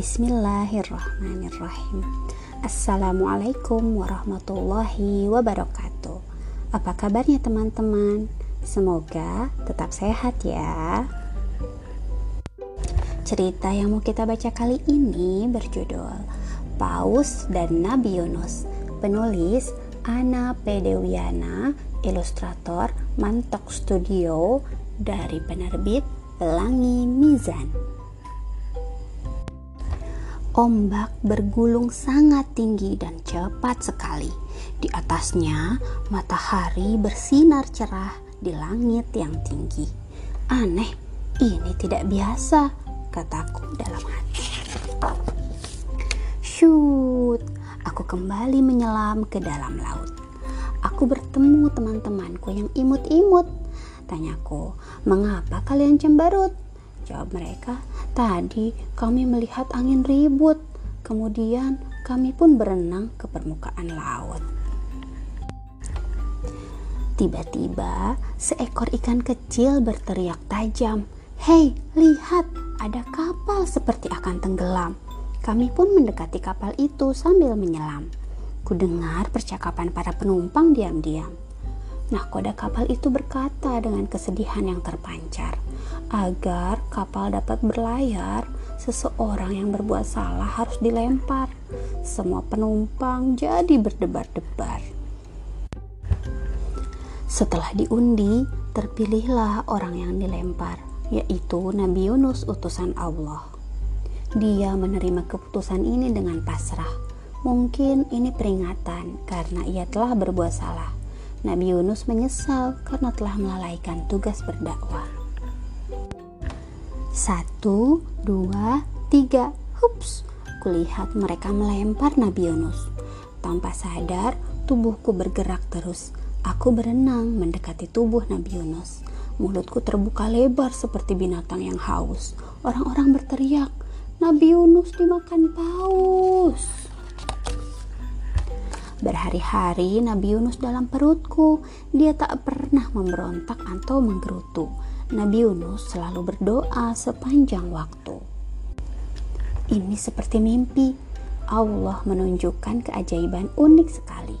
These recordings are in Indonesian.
Bismillahirrahmanirrahim. Assalamualaikum warahmatullahi wabarakatuh. Apa kabarnya teman-teman? Semoga tetap sehat ya. Cerita yang mau kita baca kali ini berjudul Paus dan Nabi Yunus. Penulis Ana Pedewiana, ilustrator Mantok Studio dari penerbit Pelangi Mizan. Ombak bergulung sangat tinggi dan cepat sekali. Di atasnya, matahari bersinar cerah di langit yang tinggi. Aneh, ini tidak biasa, kataku dalam hati. Shoot, aku kembali menyelam ke dalam laut. Aku bertemu teman-temanku yang imut-imut. Tanyaku, mengapa kalian cemberut? Jawab mereka, tadi kami melihat angin ribut. Kemudian kami pun berenang ke permukaan laut. Tiba-tiba seekor ikan kecil berteriak tajam. Hei, lihat, ada kapal seperti akan tenggelam. Kami pun mendekati kapal itu sambil menyelam. Kudengar percakapan para penumpang diam-diam. Nahkoda kapal itu berkata dengan kesedihan yang terpancar, Agar kapal dapat berlayar, seseorang yang berbuat salah harus dilempar. Semua penumpang jadi berdebar-debar. Setelah diundi, terpilihlah orang yang dilempar, yaitu Nabi Yunus, utusan Allah. Dia menerima keputusan ini dengan pasrah. Mungkin ini peringatan karena ia telah berbuat salah. Nabi Yunus menyesal karena telah melalaikan tugas berdakwah. Satu, dua, tiga. Hups, kulihat mereka melempar Nabi Yunus. Tanpa sadar, tubuhku bergerak terus. Aku berenang mendekati tubuh Nabi Yunus. Mulutku terbuka lebar seperti binatang yang haus. Orang-orang berteriak, Nabi Yunus dimakan paus. Berhari-hari Nabi Yunus dalam perutku. Dia tak pernah memberontak atau menggerutu Nabi Yunus selalu berdoa sepanjang waktu. Ini seperti mimpi. Allah menunjukkan keajaiban unik sekali.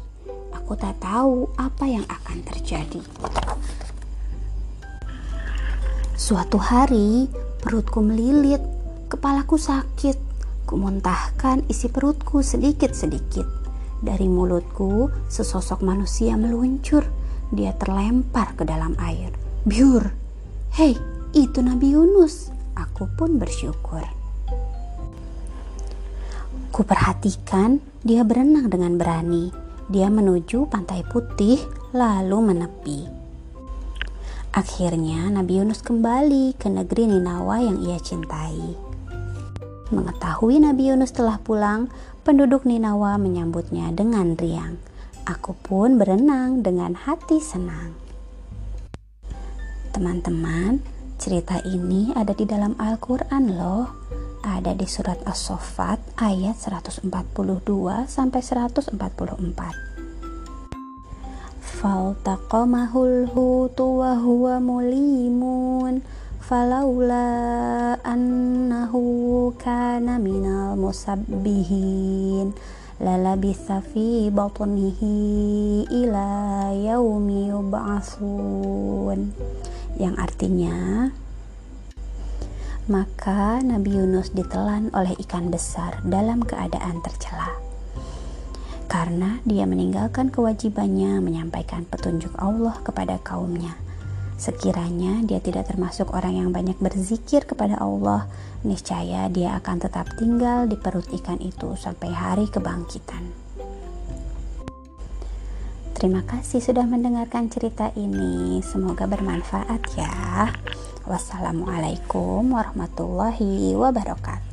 Aku tak tahu apa yang akan terjadi. Suatu hari, perutku melilit, kepalaku sakit. Kumuntahkan isi perutku sedikit-sedikit. Dari mulutku, sesosok manusia meluncur. Dia terlempar ke dalam air. Biur, Hei, itu Nabi Yunus. Aku pun bersyukur. Kuperhatikan dia berenang dengan berani. Dia menuju pantai putih lalu menepi. Akhirnya Nabi Yunus kembali ke negeri Ninawa yang ia cintai. Mengetahui Nabi Yunus telah pulang, penduduk Ninawa menyambutnya dengan riang. Aku pun berenang dengan hati senang. Teman-teman, cerita ini ada di dalam Al-Quran loh. Ada di surat As-Soffat ayat 142 sampai 144. Faltaqamahul hutu wa huwa mulimun falaula annahu kana minal musabbihin lalabitha fi batnihi ila yaumi yub'atsun yang artinya maka Nabi Yunus ditelan oleh ikan besar dalam keadaan tercela karena dia meninggalkan kewajibannya menyampaikan petunjuk Allah kepada kaumnya Sekiranya dia tidak termasuk orang yang banyak berzikir kepada Allah, niscaya dia akan tetap tinggal di perut ikan itu sampai hari kebangkitan. Terima kasih sudah mendengarkan cerita ini. Semoga bermanfaat ya. Wassalamualaikum warahmatullahi wabarakatuh.